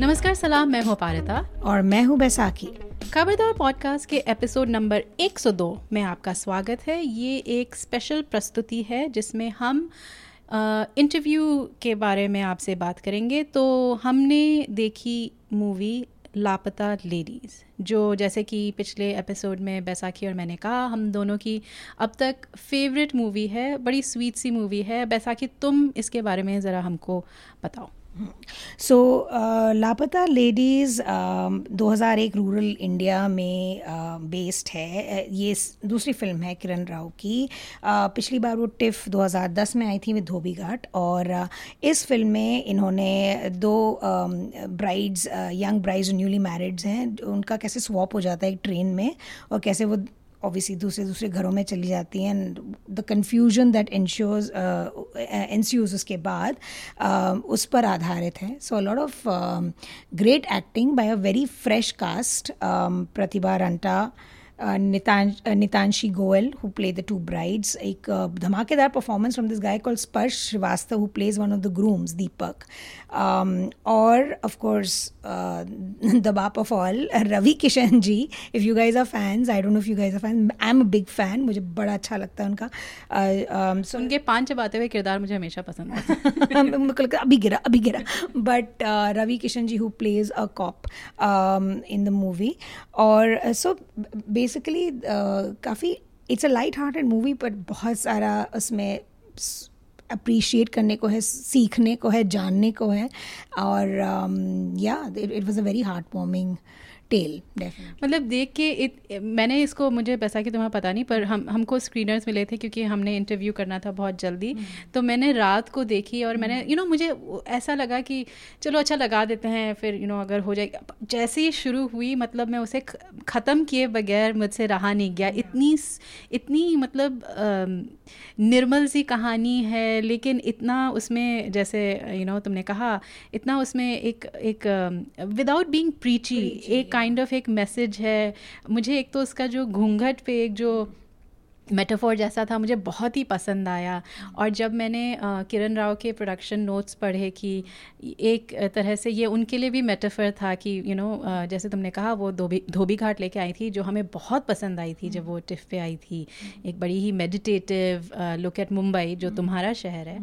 नमस्कार सलाम मैं हूँ पारिता। और मैं हूँ बैसाखी। खबरदार पॉडकास्ट के एपिसोड नंबर 102 में आपका स्वागत है। ये एक स्पेशल प्रस्तुति है जिसमें हम इंटरव्यू के बारे में आपसे बात करेंगे। तो हमने देखी मूवी लापता लेडीज़ जो जैसे कि पिछले एपिसोड में बैसाखी और मैंने कहा हम दोनों की अब तक फेवरेट मूवी है बड़ी स्वीट सी मूवी है। बैसाखी तुम इसके बारे में ज़रा हमको बताओ। So so, uh, Laapataa Ladies uh, 2001 rural India में बेस्ड uh, है। ये दूसरी फ़िल्म है किरण राव की। Uh, पिछली बार वो टिफ 2010 में आई थी विद धोबी घाट और uh, इस फ़िल्म में इन्होंने दो brides young brides newly marrieds हैं उनका कैसे स्वॉप हो जाता है एक ट्रेन में और कैसे वो ऑब्वियसली दूसरे दूसरे घरों में चली जाती हैं and the confusion that ensures ensues उसके बाद uh, उस पर आधारित है। So lot of great acting by a very fresh cast Pratibha Ranta Nitanshi Goel who play the two brides एक धमाकेदार performance from this guy call Sparsh Shrivastava who plays one of the grooms Deepak और of course the बाप of all Ravi Kishan ji if you guys are fans I don't know if you guys are fan I am a big fan मुझे बड़ा अच्छा लगता है उनका uh, um, उनके पांच चबाते हुए किरदार मुझे हमेशा पसंद है अभी गिरा अभी गिरा but Ravi Kishan ji who plays a cop in the movie और सो uh, so, बेसिकली काफ़ी it's a light hearted movie but बहुत सारा उसमें अप्रिशिएट करने को है, सीखने को है, जानने को है। और या it was a very heart warming tale मतलब देख के इत, मैंने इसको मुझे पैसा कि तुम्हें पता नहीं पर हम हमको स्क्रीनर्स मिले थे क्योंकि हमने इंटरव्यू करना था बहुत जल्दी hmm. तो मैंने रात को देखी और मैंने यू hmm. नो know, मुझे ऐसा लगा कि चलो अच्छा लगा देते हैं फिर यू you नो know, अगर हो जाए जैसे ही शुरू हुई मतलब मैं उसे ख़त्म किए बगैर मुझसे रहा नहीं गया. इतनी इतनी मतलब निर्मल सी कहानी है लेकिन इतना उसमें जैसे यू you नो know, तुमने कहा इतना उसमें एक एक विदाउट बींग प्रीची एक काइंड ऑफ़ एक मैसेज है। मुझे एक तो उसका जो घूंघट पे एक जो मेटाफोर जैसा था मुझे बहुत ही पसंद आया। और जब मैंने किरण राव के प्रोडक्शन नोट्स पढ़े कि एक तरह से ये उनके लिए भी मेटाफर था कि यू you नो know, जैसे तुमने कहा वो धोबी धोबी घाट लेके आई थी जो हमें बहुत पसंद आई थी जब वो टिफ पे आई थी। एक बड़ी ही मेडिटेटिव लुक एट मुंबई जो तुम्हारा शहर है।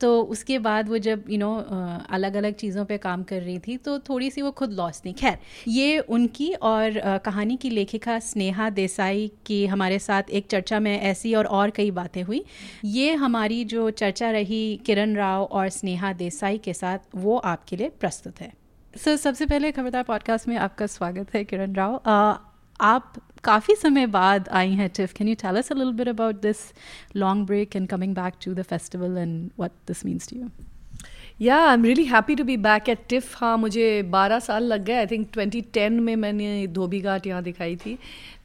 तो उसके बाद वो जब यू you नो know, अलग अलग चीज़ों पर काम कर रही थी तो थोड़ी सी वो खुद लॉस नहीं खैर ये उनकी और कहानी की लेखिका स्नेहा देसाई की हमारे साथ एक चर्चा में ऐसी और और कई बातें हुई। ये हमारी जो चर्चा रही किरण राव और स्नेहा देसाई के साथ वो आपके लिए प्रस्तुत है। सर so, सबसे पहले खबरदार पॉडकास्ट में आपका स्वागत है किरण राव। uh, आप काफ़ी समय बाद आई हैं TIFF. Can you tell us a little bit about this long break and coming back to the festival and what this means to you या I am really happy to be back at TIFF हाँ मुझे 12 साल लग गए। I think 2010 में मैंने धोबी घाट यहाँ दिखाई थी।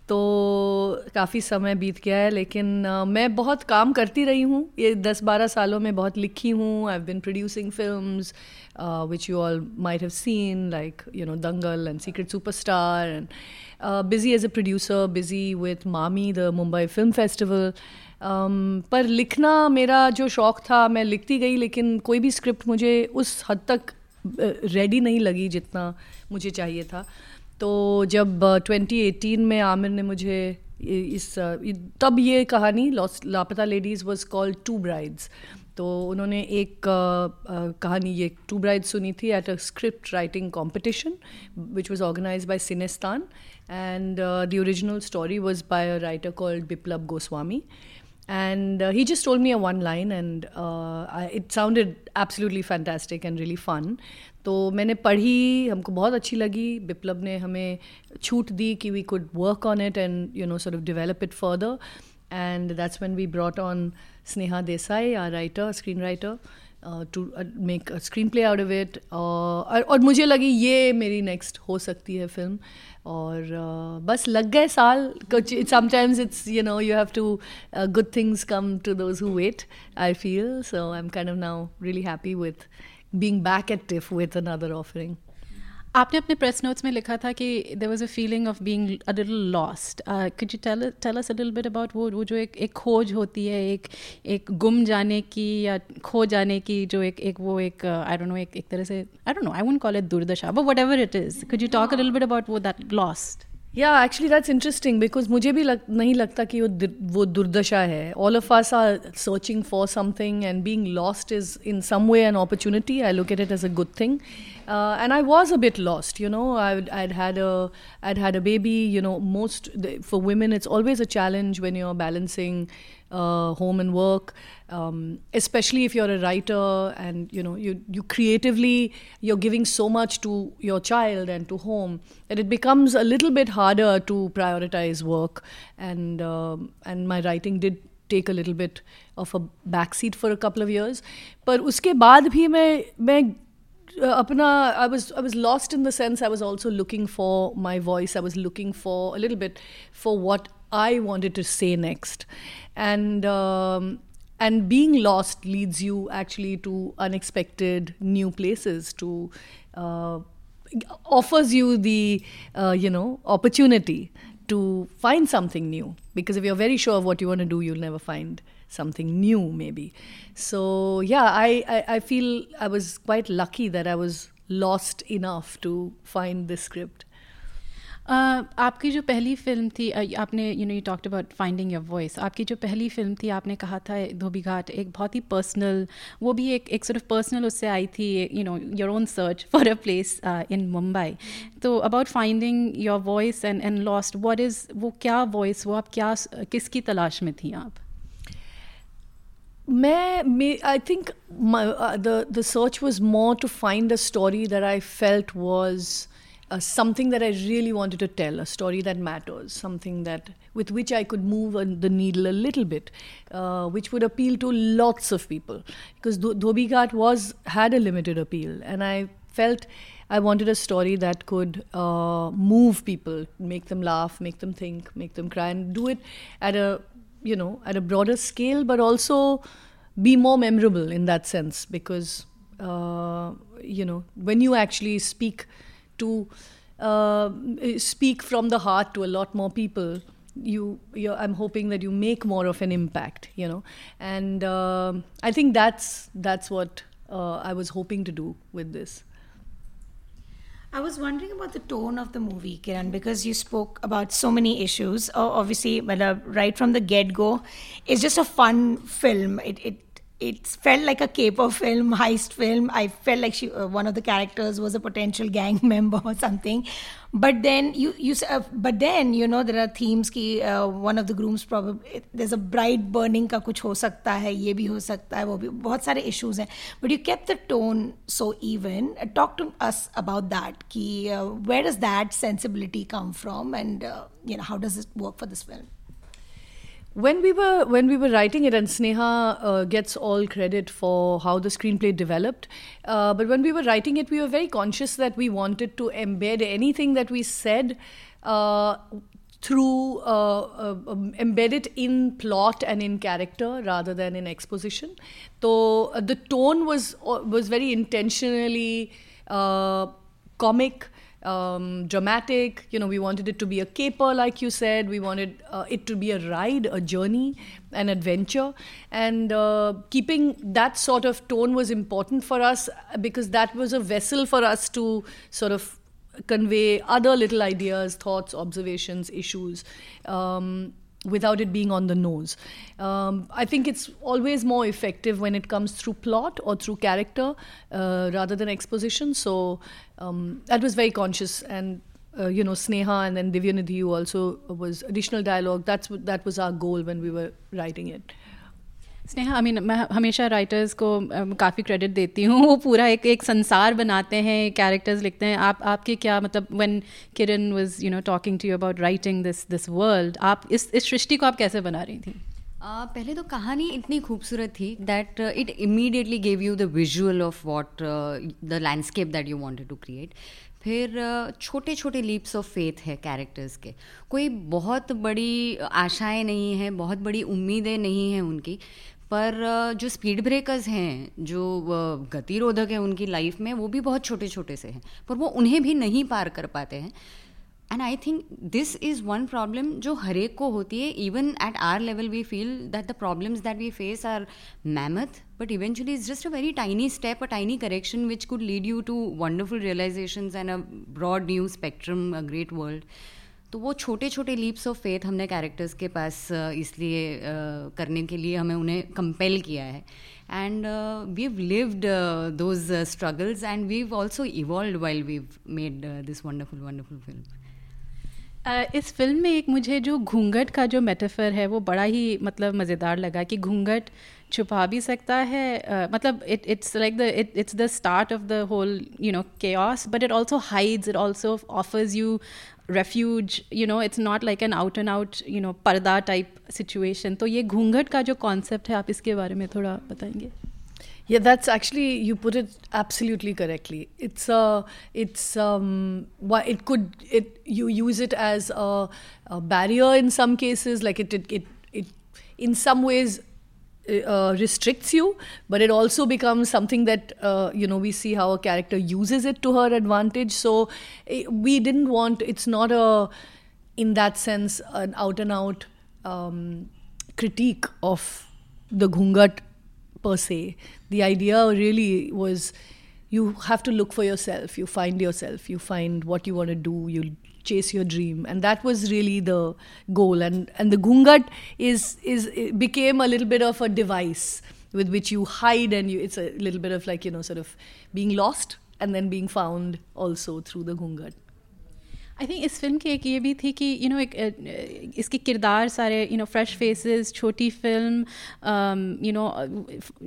तो काफ़ी समय बीत गया है लेकिन uh, मैं बहुत काम करती रही हूँ। ये दस बारह सालों में बहुत लिखी हूँ। I been producing film which you all might have seen like you know Dangal and Secret Superstar and busy as a producer busy with MAMI the Mumbai Film Festival पर लिखना मेरा जो शौक़ था मैं लिखती गई लेकिन कोई भी स्क्रिप्ट मुझे उस हद तक रेडी नहीं लगी जितना मुझे चाहिए था। तो जब 2018 में आमिर ने मुझे इस तब ये कहानी Laapataa Ladies was called two brides तो उन्होंने एक कहानी ये टू ब्राइड सुनी थी at a script writing competition which was organised by Cinestaan and the original story was by a writer called Biplab Goswami and uh, he just told me a one line and uh, I, fantastic and really fun. तो मैंने पढ़ी हमको बहुत अच्छी लगी। बिप्लब ने हमें छूट दी कि we could work on it and you know sort of develop it further and that's when we brought on Sneha Desai our writer screenwriter to make screenplay out of it और मुझे लगी ये मेरी नेक्स्ट हो सकती है film और uh, बस लग गए साल। कुछ sometimes it's you know you have to good things come to those who wait I feel so I am kind of now really happy with being back at TIFF with another offering. आपने अपने press notes में लिखा था कि there was a feeling of being lost could you tell tell us a little bit about वो वो जो एक एक खोज होती है, एक एक गुम जाने की या खो जाने की जो एक एक वो एक आई डोंट नो एक एक तरह से I don't know I won't call it दुर्दशा but whatever it is could you talk a little bit about वो दैट लॉस्ट या एक्चुअली दैट्स इंटरेस्टिंग बिकॉज मुझे भी लग, नहीं लगता कि वो वो दुर्दशा है all of us are searching for something and being lost is in some way an opportunity I look at it as a good thing and I was a bit lost, you know. I, I'd had a I'd had a baby. You know, most for women, it's always a challenge when you're balancing uh, home and work, um, especially if you're a writer and you know you you creatively you're giving so much to your child and to home that it becomes a little bit harder to prioritize work and um, and my writing did take a little bit of a backseat for a couple of years but uske baad bhi मैं मैं apna i was i was lost in the sense i was also looking for my voice i was looking for a little bit for what I wanted to say next. And um, and being lost leads you actually to unexpected new places to uh, offers you the uh, you know opportunity to find something new. Because if you're very sure of what you want to do you'll never find something new maybe. So yeah I, I, I feel i was quite lucky that i was lost enough to find this script आपकी जो पहली film थी आपने you know you talked about finding your voice आपकी जो पहली film थी, आपने कहा था, धोबी घाट, एक बहुत ही पर्सनल वो भी एक एक सिर्फ़ पर्सनल उससे आई थी you know your own search for a place in Mumbai तो about finding your voice and and lost what is वो क्या वॉइस वो आप क्या किसकी तलाश में थी आप? मैं I think the the search was more to find a story that I felt was something that I really wanted to tell, a story that matters, something that with which I could move the needle a little bit, uh, which would appeal to lots of people. Because Dhobi Ghat was had a limited appeal, and I felt I wanted a story that could uh, move people, make them laugh, make them think, make them cry, and do it at a you know at a broader scale, but also be more memorable in that sense because uh, you know when you actually speak to uh, speak from the heart to a lot more people you i'm hoping that you make more of an impact you know and uh, i think that's that's what uh, i was hoping to do with this I was wondering about the tone of the movie, Kiran, because you spoke about so many issues. Obviously, right from the get go, it's just a fun film. It, it it felt like a caper film, heist film. I felt like she, uh, one of the characters was a potential gang member or something. But then you, you, uh, but then you know there are themes ki uh, one of the grooms probably there's a bride burning का कुछ हो सकता है ये भी हो सकता है वो भी बहुत सारे issues हैं. But you kept the tone so even. Uh, talk to us about that. Ki uh, where does that sensibility come from, and uh, you know how does it work for this film? When we were when we were writing it, and Sneha uh, gets all credit for how the screenplay developed. Uh, but when we were writing it, we were very conscious that we wanted to embed anything that we said. Uh, through uh, uh, um, embed it in plot and in character rather than in exposition. So uh, the tone was was very intentionally comic um, dramatic. You know, we wanted it to be a caper, like you said. We wanted uh, it to be a ride, a journey, an adventure. And uh, keeping that sort of tone was important for us because that was a vessel for us to sort of convey other little ideas, thoughts, observations, issues. Um, without it being on the nose. Um, I think it's always more effective when it comes through plot or through character uh, rather than exposition. So um, that was very conscious and. Uh, you know, Sneha and then Divya Nidhi also was additional dialogue. That's that was our goal when we were writing it. Sneha I mean मैं हमेशा writers को काफ़ी credit देती हूँ। वो पूरा एक एक संसार बनाते हैं कैरेक्टर्स लिखते हैं। आप आपके क्या मतलब when Kiran was you know talking to you about writing this this world आप इस इस सृष्टि को आप कैसे बना रही थी? Uh, पहले तो कहानी इतनी खूबसूरत थी that it immediately gave you the visual of what the landscape that you wanted to create फिर छोटे छोटे लीप्स ऑफ़ फेथ है कैरेक्टर्स के। कोई बहुत बड़ी आशाएँ नहीं हैं बहुत बड़ी उम्मीदें नहीं हैं उनकी। पर जो स्पीड ब्रेकर्स हैं, जो गतिरोधक हैं उनकी लाइफ में, वो भी बहुत छोटे छोटे से हैं, पर वो उन्हें भी नहीं पार कर पाते हैं। And I think this is one problem जो हर एक को होती है। Even at our level we feel that the problems that we face are mammoth but eventually is just a very tiny step a tiny correction which could lead you to wonderful realisation and a broad new spectrum a great world तो वो छोटे छोटे leaps of faith हमने characters के पास इसलिए करने के लिए हमें उन्हें कंपेल किया है। And we lived those struggles and we also evolve while we made this wonderful wonderful film इस फ़िल्म में एक मुझे जो घूंघट का जो मेटाफर है वो बड़ा ही मतलब मज़ेदार लगा कि घूंघट छुपा भी सकता है। मतलब it it's like the it it's the start of the whole you know के but it also hides it also offers you refuge you know it's not like an out and out you know पर्दा type situation तो ये घूंघट का जो concept है आप इसके बारे में थोड़ा बताएँगे? ये that's actually you put it absolutely correctly it's it's it um, why it could it you use it as a, a barrier in some cases. Like it, it, uh, restricts you, but it also becomes something that uh, you know we see how a character uses it to her advantage. So it, eh, we didn't want. It's not a, in that sense, an out and out um, critique of the ghungat per se. The idea really was you have to look for yourself. You find yourself. You find what you want to do. You chase your dream. And that was really the goal. And and the ghungat is is became a little bit of a device with which you hide and you it's a little bit of like you know sort of being lost and then being found also through the ghungat I think इस film की एक ये भी थी कि you you know know, एक इसके किरदार सारे यू नो फ्रेश फेसेस छोटी film you know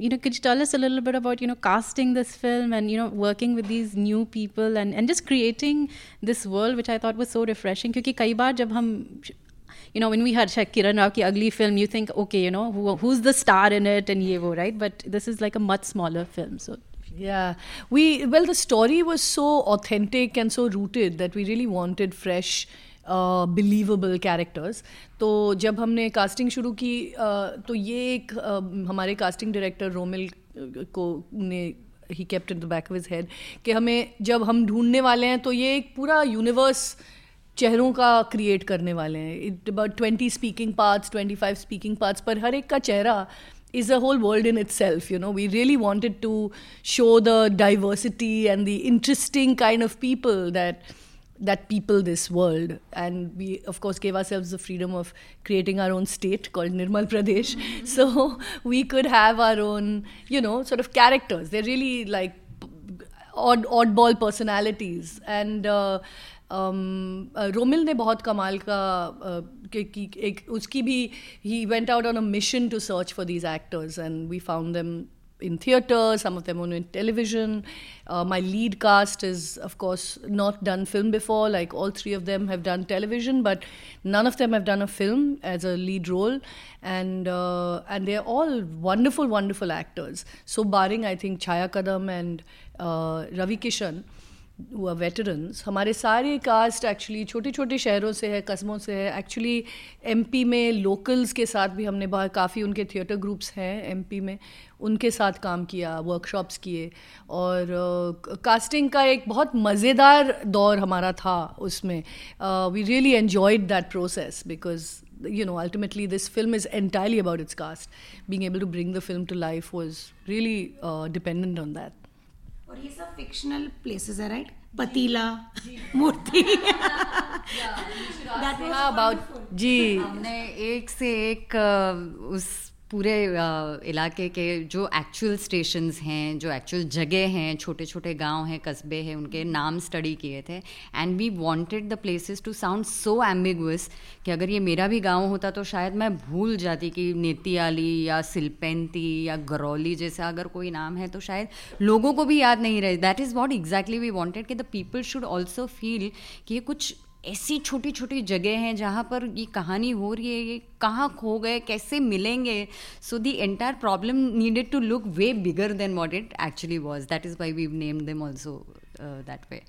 you know कुछ tell us a little bit about you know casting this film and you know working with these new people and and just creating this world which I thought was so refreshing क्योंकि कई बार जब हम you know when we heard Kiran Rao ki ugly film you think okay you know who, who's the star in it and ye wo right? But this is like a much smaller film so yeah, we well the story was so authentic and so rooted that we really wanted fresh believable uh, characters तो जब हमने casting शुरू की uh, तो ये एक uh, हमारे casting director Romil को ने ही kept in the back of head कि हमें जब हम ढूँढने वाले हैं तो ये एक पूरा यूनिवर्स चेहरों का क्रिएट करने वाले हैं। It about twenty speaking parts twenty five speaking parts पर हर एक का चेहरा is a whole world in itself. You know, we really wanted to show the diversity and the interesting kind of people that that people this world and we of course gave ourselves the freedom of creating our own state called nirmal pradesh mm-hmm. so we could have our own you know sort of characters they're really like odd oddball personalities and uh, Romil ने बहुत कमाल का कि एक उसकी भी he went out on a mission to search for these actors and we found them in theatre, some of them on in television. Uh, my lead cast is, of course, not done film before. Like all three of them have done television, but none of them have done a film as a lead role, and uh, and they're all wonderful, wonderful actors. So, barring I think Chaya Kadam and uh, Ravi Kishan हुआ veterans हमारे सारे cast actually छोटे छोटे शहरों से है कस्बों से है. एक्चुअली एमपी में लोकल्स के साथ भी हमने बहुत काफ़ी उनके थिएटर ग्रुप्स हैं एमपी में. उनके साथ काम किया वर्कशॉप्स किए. और कास्टिंग uh, का एक बहुत मज़ेदार दौर हमारा था उसमें. We really enjoyed that process because know ultimately this film is entirely about its cast. Being able to bring the film to life was really uh, dependent on that. और ये सब फिक्शनल प्लेसेस है right पतीला मूर्ति। About जी। हमने एक से एक उस पूरे इलाके के जो एक्चुअल स्टेशंस हैं, जो एक्चुअल जगह हैं छोटे छोटे गाँव हैं, कस्बे हैं, उनके नाम स्टडी किए थे। And we wanted the places to sound so ambiguous कि अगर ये मेरा भी गाँव होता तो शायद मैं भूल जाती कि नेतियाली या सिलपेंती या गरौली जैसा अगर कोई नाम है तो शायद लोगों को भी याद नहीं रहे। That is what exactly we wanted कि the people should also feel कि ये कुछ ऐसी छोटी छोटी जगह हैं जहाँ पर ये कहानी हो रही है, ये कहाँ खो गए, कैसे मिलेंगे? So the entire problem needed to look way bigger than what it actually was that is why we name them also that way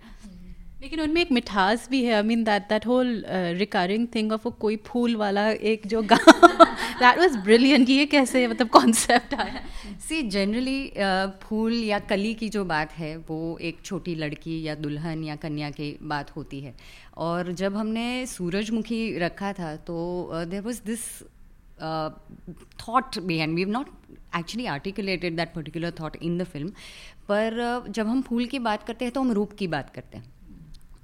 लेकिन उनमें एक मिठास भी है I mean that that whole recurring thing of कोई फूल वाला एक जो दैट वाज ब्रिलियंट ये कैसे मतलब कॉन्सेप्ट आया? सी जनरली फूल या कली की जो बात है वो एक छोटी लड़की या दुल्हन या कन्या की बात होती है। और जब हमने सूरजमुखी रखा था तो there was this thought behind we not actually articulated that particular thought in the film पर uh, जब हम फूल की बात करते हैं तो हम रूप की बात करते हैं।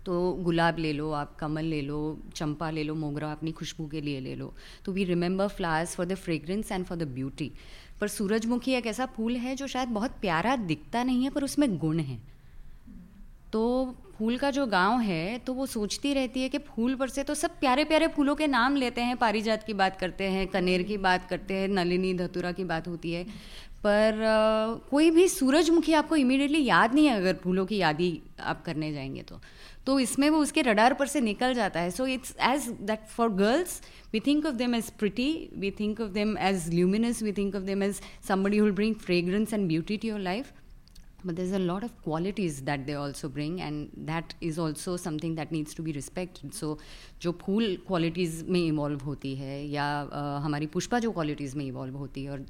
तो गुलाब ले लो आप कमल ले लो चंपा ले लो मोगरा अपनी खुशबू के लिए ले लो। तो we remember flowers for the fragrance and for the beauty पर सूरजमुखी एक ऐसा फूल है जो शायद बहुत प्यारा दिखता नहीं है पर उसमें गुण है। तो फूल का जो गाँव है तो वो सोचती रहती है कि फूल पर से तो सब प्यारे प्यारे फूलों के नाम लेते हैं। पारिजात की बात करते हैं कनेर की बात करते हैं नलिनी धतुरा की बात होती है। पर uh, कोई भी सूरजमुखी आपको इमीडिएटली याद नहीं है अगर फूलों की यादी आप करने जाएँगे तो। तो इसमें वो उसके रडार पर से निकल जाता है। So it's as that for girls we think of them as pretty we think of them as luminous we think of them as somebody will bring fragrance and beauty to your life but there's a lot of qualities that they also bring and that is also something that needs to be respected. So जो फूल qualities में evolve होती है या uh, हमारी पुष्पा जो qualities में evolve होती है और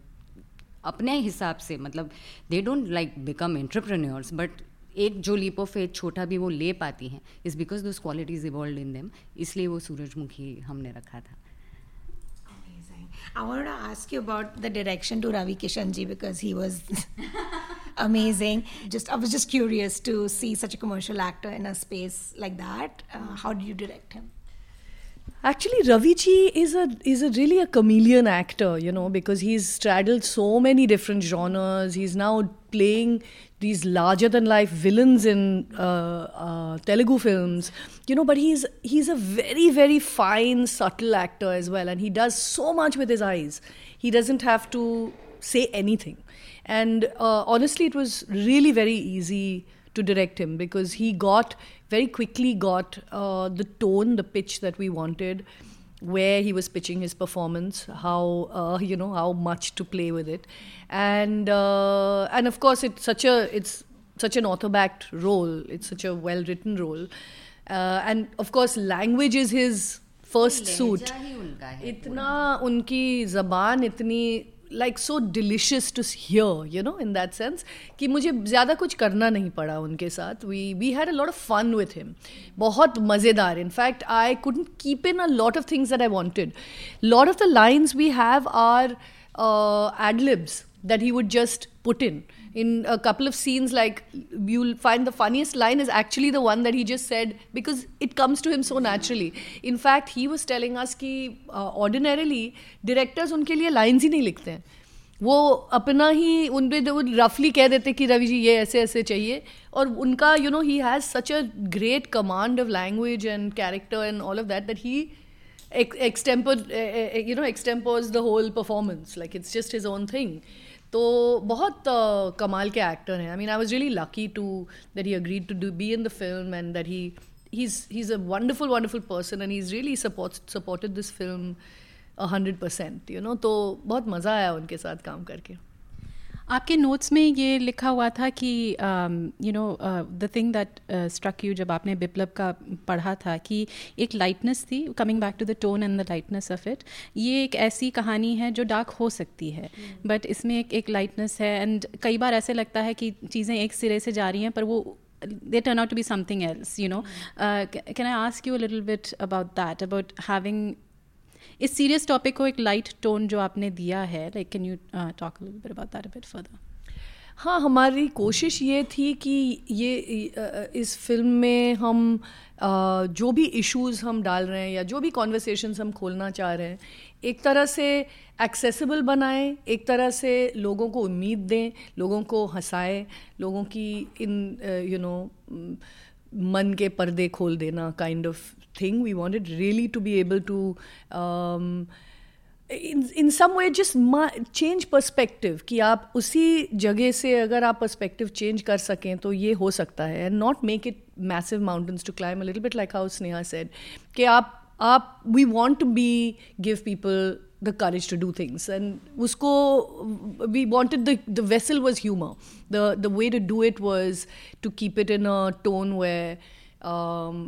अपने हिसाब से मतलब they don't like become entrepreneurs but एक जो लीप ऑफ़ फेथ छोटा भी वो ले पाती हैं is because those qualities evolve in them इसलिए वो सूरजमुखी हमने रखा था I wanted to ask you about the direction to Ravi Kishanji because he was amazing. Just I was just curious to see such a commercial actor in a space like that. Uh, how did you direct him? Actually, Ravi Ji is a is a really a chameleon actor, you know, because he's straddled so many different genres. He's now playing these larger than life villains in uh, uh, Telugu films, you know. But he's he's a very very fine, subtle actor as well, and he does so much with his eyes. He doesn't have to say anything, and uh, honestly, it was really very easy to direct him because he got very quickly got uh, the tone, the pitch that we wanted, where he was pitching his performance, how uh, you know how much to play with it, and uh, and of course it's such a it's such an author-backed role. It's such a well-written role, uh, and of course language is his first suit. इतना उनकी जबान इतनी Like so delicious to hear you know in that sense कि मुझे ज़्यादा कुछ करना नहीं पड़ा उनके साथ। We we had a lot of fun with him बहुत मज़ेदार। In fact I couldn't keep in a lot of things that I wanted lot of the lines we have are adlibs that he would just put in. In a couple of scenes, like you'll find the funniest line is actually the one that he just said because it comes to him so naturally. In fact, he was telling us कि uh, ordinarily directors उनके लिए lines ही नहीं लिखते हैं वो अपना ही उन पे रफली कह देते कि रवि जी ये ऐसे ऐसे चाहिए और उनका you know he has such a great command of language and character and all of that that he extempor you know extempors the whole performance like it's just his own thing तो बहुत uh, कमाल के actor हैं। I mean I was really lucky to that he agreed to do be in the film and that he he's he's a wonderful wonderful person and he's really supports supported this film hundred percent you know तो बहुत मज़ा आया उनके साथ काम करके। आपके notes में ये लिखा हुआ था कि you know the thing that struck you जब आपने बिप्लब का पढ़ा था कि एक लाइटनेस थी coming back to the tone and the lightness of it ये एक ऐसी कहानी है जो डार्क हो सकती है बट hmm. इसमें एक एक लाइटनेस है एंड कई बार ऐसे लगता है कि चीज़ें एक सिरे से जा रही हैं पर वो they turn out to be something else you know mm. uh, can i ask you a little bit about that about having इस सीरियस टॉपिक को एक लाइट टोन जो आपने दिया है like can you talk about further हाँ हमारी कोशिश ये थी कि ये इस फ़िल्म में हम जो भी इश्यूज़ हम डाल रहे हैं या जो भी कॉन्वर्सेशंस हम खोलना चाह रहे हैं, एक तरह से एक्सेसिबल बनाएँ, एक तरह से लोगों को उम्मीद दें, लोगों को हंसाएँ, लोगों की इन यू नो मन के पर्दे खोल देना kind of thing. We wanted really to be able to. Um, in in some way just change perspective कि आप उसी जगह से अगर आप पर्सपेक्टिव चेंज कर सकें तो ये हो सकता है and not make it massive mountains to climb little bit like how Sneha said कि आप आप we want to be give people the courage to do things and usko we wanted the the vessel was humor the the way to do it was to keep it in a tone where um,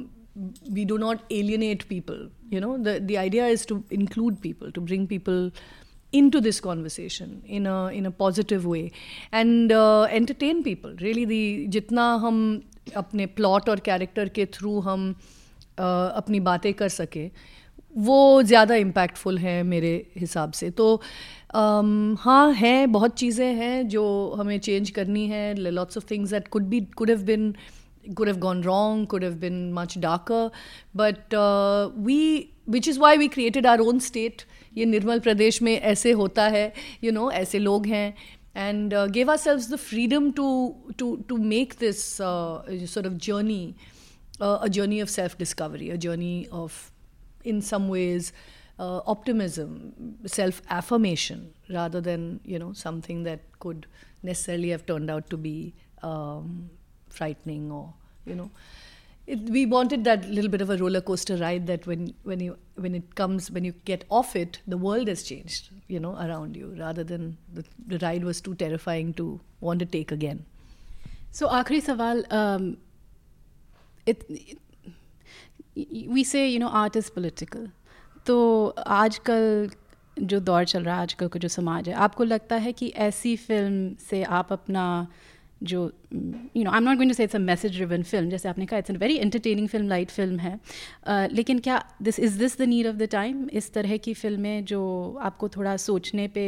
we do not alienate people. You know, the the idea is to include people, to bring people into this conversation in a in a positive way and uh, entertain people. Really, the जितना हम अपने plot और character के through हम uh, अपनी बातें कर सके वो ज़्यादा इम्पैक्टफुल है मेरे हिसाब से तो um, हाँ हैं बहुत चीज़ें हैं जो हमें चेंज करनी है lots of things that could be could have been could have gone wrong, could have been much darker. But uh, we, which is why we created our own state. ये निर्मल प्रदेश में ऐसे होता है you know ऐसे लोग हैं and uh, gave ourselves the freedom to to to make this uh, sort of journey uh, a journey of self discovery a journey of in some ways uh, optimism self affirmation rather than you know something that could necessarily have turned out to be um, frightening or you know it, we wanted that little bit of a roller coaster ride that when when you when it comes when you get off it the world has changed you know around you rather than the, the ride was too terrifying to want to take again so आखिरी सवाल um, it, it we say you know art is political तो आजकल जो दौर चल रहा है आजकल का जो समाज है आपको लगता है कि ऐसी फिल्म से आप अपना जो you know I am not going to say it's a message driven film जैसे आपने कहा it's a very entertaining film light film है। लेकिन क्या this is this the need of the time इस तरह की फ़िल्में जो आपको थोड़ा सोचने पे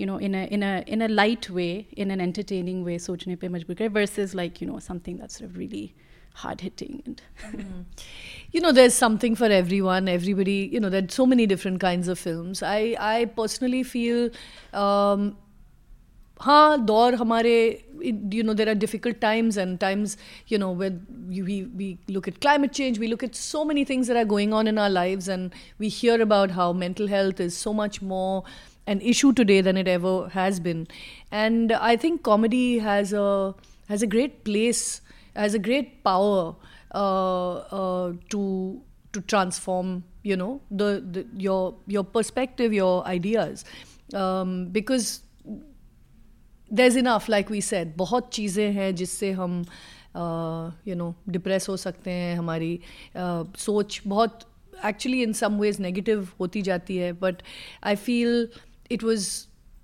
you know in in in a light way in an entertaining way सोचने पे मजबूर करे versus like you know something that's really hard hitting and mm. you know there's something for everyone. Everybody you know there's so many different kinds of films. I i personally feel um, हाँ दौर हमारे you know there are difficult times and times you know where we we look at climate change we look at so many things that are going on in our lives and we hear about how mental health is so much more an issue today than it ever has been and i think comedy has a has a great place has a great power uh, uh, to to transform you know the, the your your perspective your ideas um, because there is enough like we said बहुत चीज़ें हैं जिससे हम you know depress हो सकते हैं हमारी uh, सोच बहुत actually in some ways negative होती जाती है but I feel it was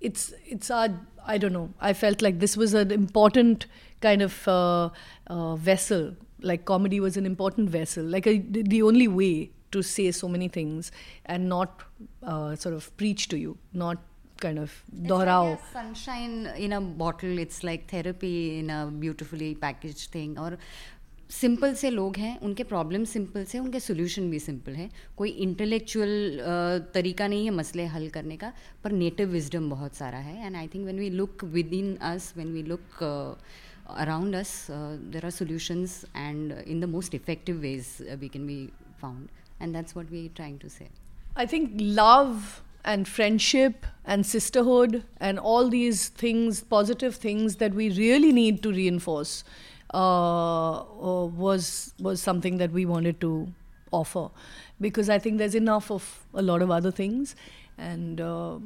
it's it's our I don't know I felt like this was an important kind of vessel like comedy was an important vessel like the only way to say so many things and not sort of preach to you not kind of dorao like sunshine in a bottle. It's like therapy in a beautifully packaged thing. Or simple से लोग हैं उनके problem simple से उनके solution भी simple है। कोई intellectual तरीका नहीं है मसले हल करने का पर नेटिव विजडम बहुत सारा है। And I think when we look within us when we look around us there are solutions and in the most effective ways we can be found and that's what we trying to say I think love. And friendship and sisterhood and all these things, positive things that we really need to reinforce, uh, uh, was was something that we wanted to offer, because I think there's enough of a lot of other things, and uh,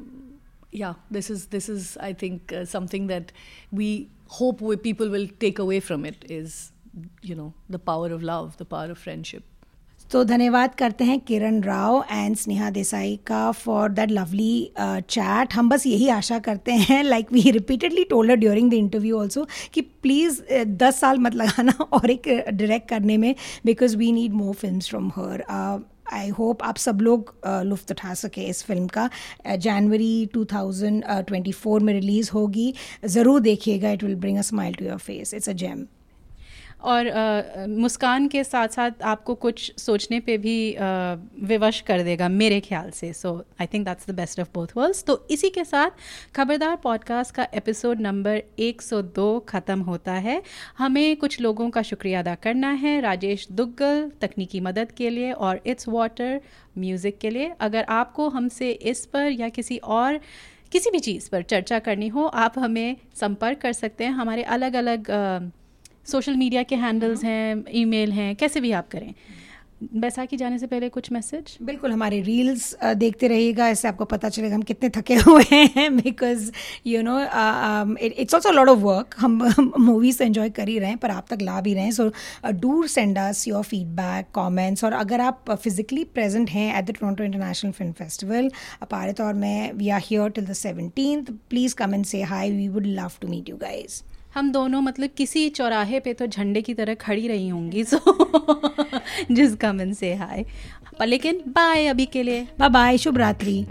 yeah, this is this is I think uh, something that we hope we, people will take away from it is you know the power of love, the power of friendship. तो धन्यवाद करते हैं Kiran Rao and Sneha Desai का for that lovely chat हम बस यही आशा करते हैं like we repeatedly told during the interview also कि प्लीज़ uh, दस साल मत लगाना और एक डायरेक्ट uh, करने में because we need more film from her I hope आप सब लोग uh, लुफ्त उठा सके इस फ़िल्म का. जनवरी uh, 2024 में रिलीज़ होगी. ज़रूर देखिएगा it will bring a smile to your face it's a gem और मुस्कान के साथ साथ आपको कुछ सोचने पे भी विवश कर देगा मेरे ख्याल से। So I think that's the best of both worlds तो इसी के साथ खबरदार पॉडकास्ट का एपिसोड नंबर 102 ख़त्म होता है। हमें कुछ लोगों का शुक्रिया अदा करना है। राजेश दुग्गल, तकनीकी मदद के लिए और इट्स वाटर म्यूज़िक के लिए। अगर आपको हमसे इस पर या किसी और, किसी भी चीज़ पर चर्चा करनी हो, आप हमें संपर्क कर सकते हैं। हमारे अलग अलग सोशल मीडिया के हैंडल्स हैं ईमेल हैं कैसे भी आप करें। बैसाखी जाने से पहले कुछ मैसेज? बिल्कुल हमारे रील्स देखते रहिएगा इससे आपको पता चलेगा हम कितने थके हुए हैं because you know it's also lot of work हम मूवीज़ तो एंजॉय कर ही रहे हैं पर आप तक ला भी रहे हैं। So do send us your feedback comments और अगर आप फिजिकली प्रेजेंट हैं at the Toronto International Film Festival अपारित और मैं we are here till the seventeen please come and say hi we would love to meet you guys हम दोनों मतलब किसी चौराहे पे तो झंडे की तरह खड़ी रही होंगी सो जिस कमन से हाय। लेकिन बाय अभी के लिए। बाय बाय शुभ रात्रि।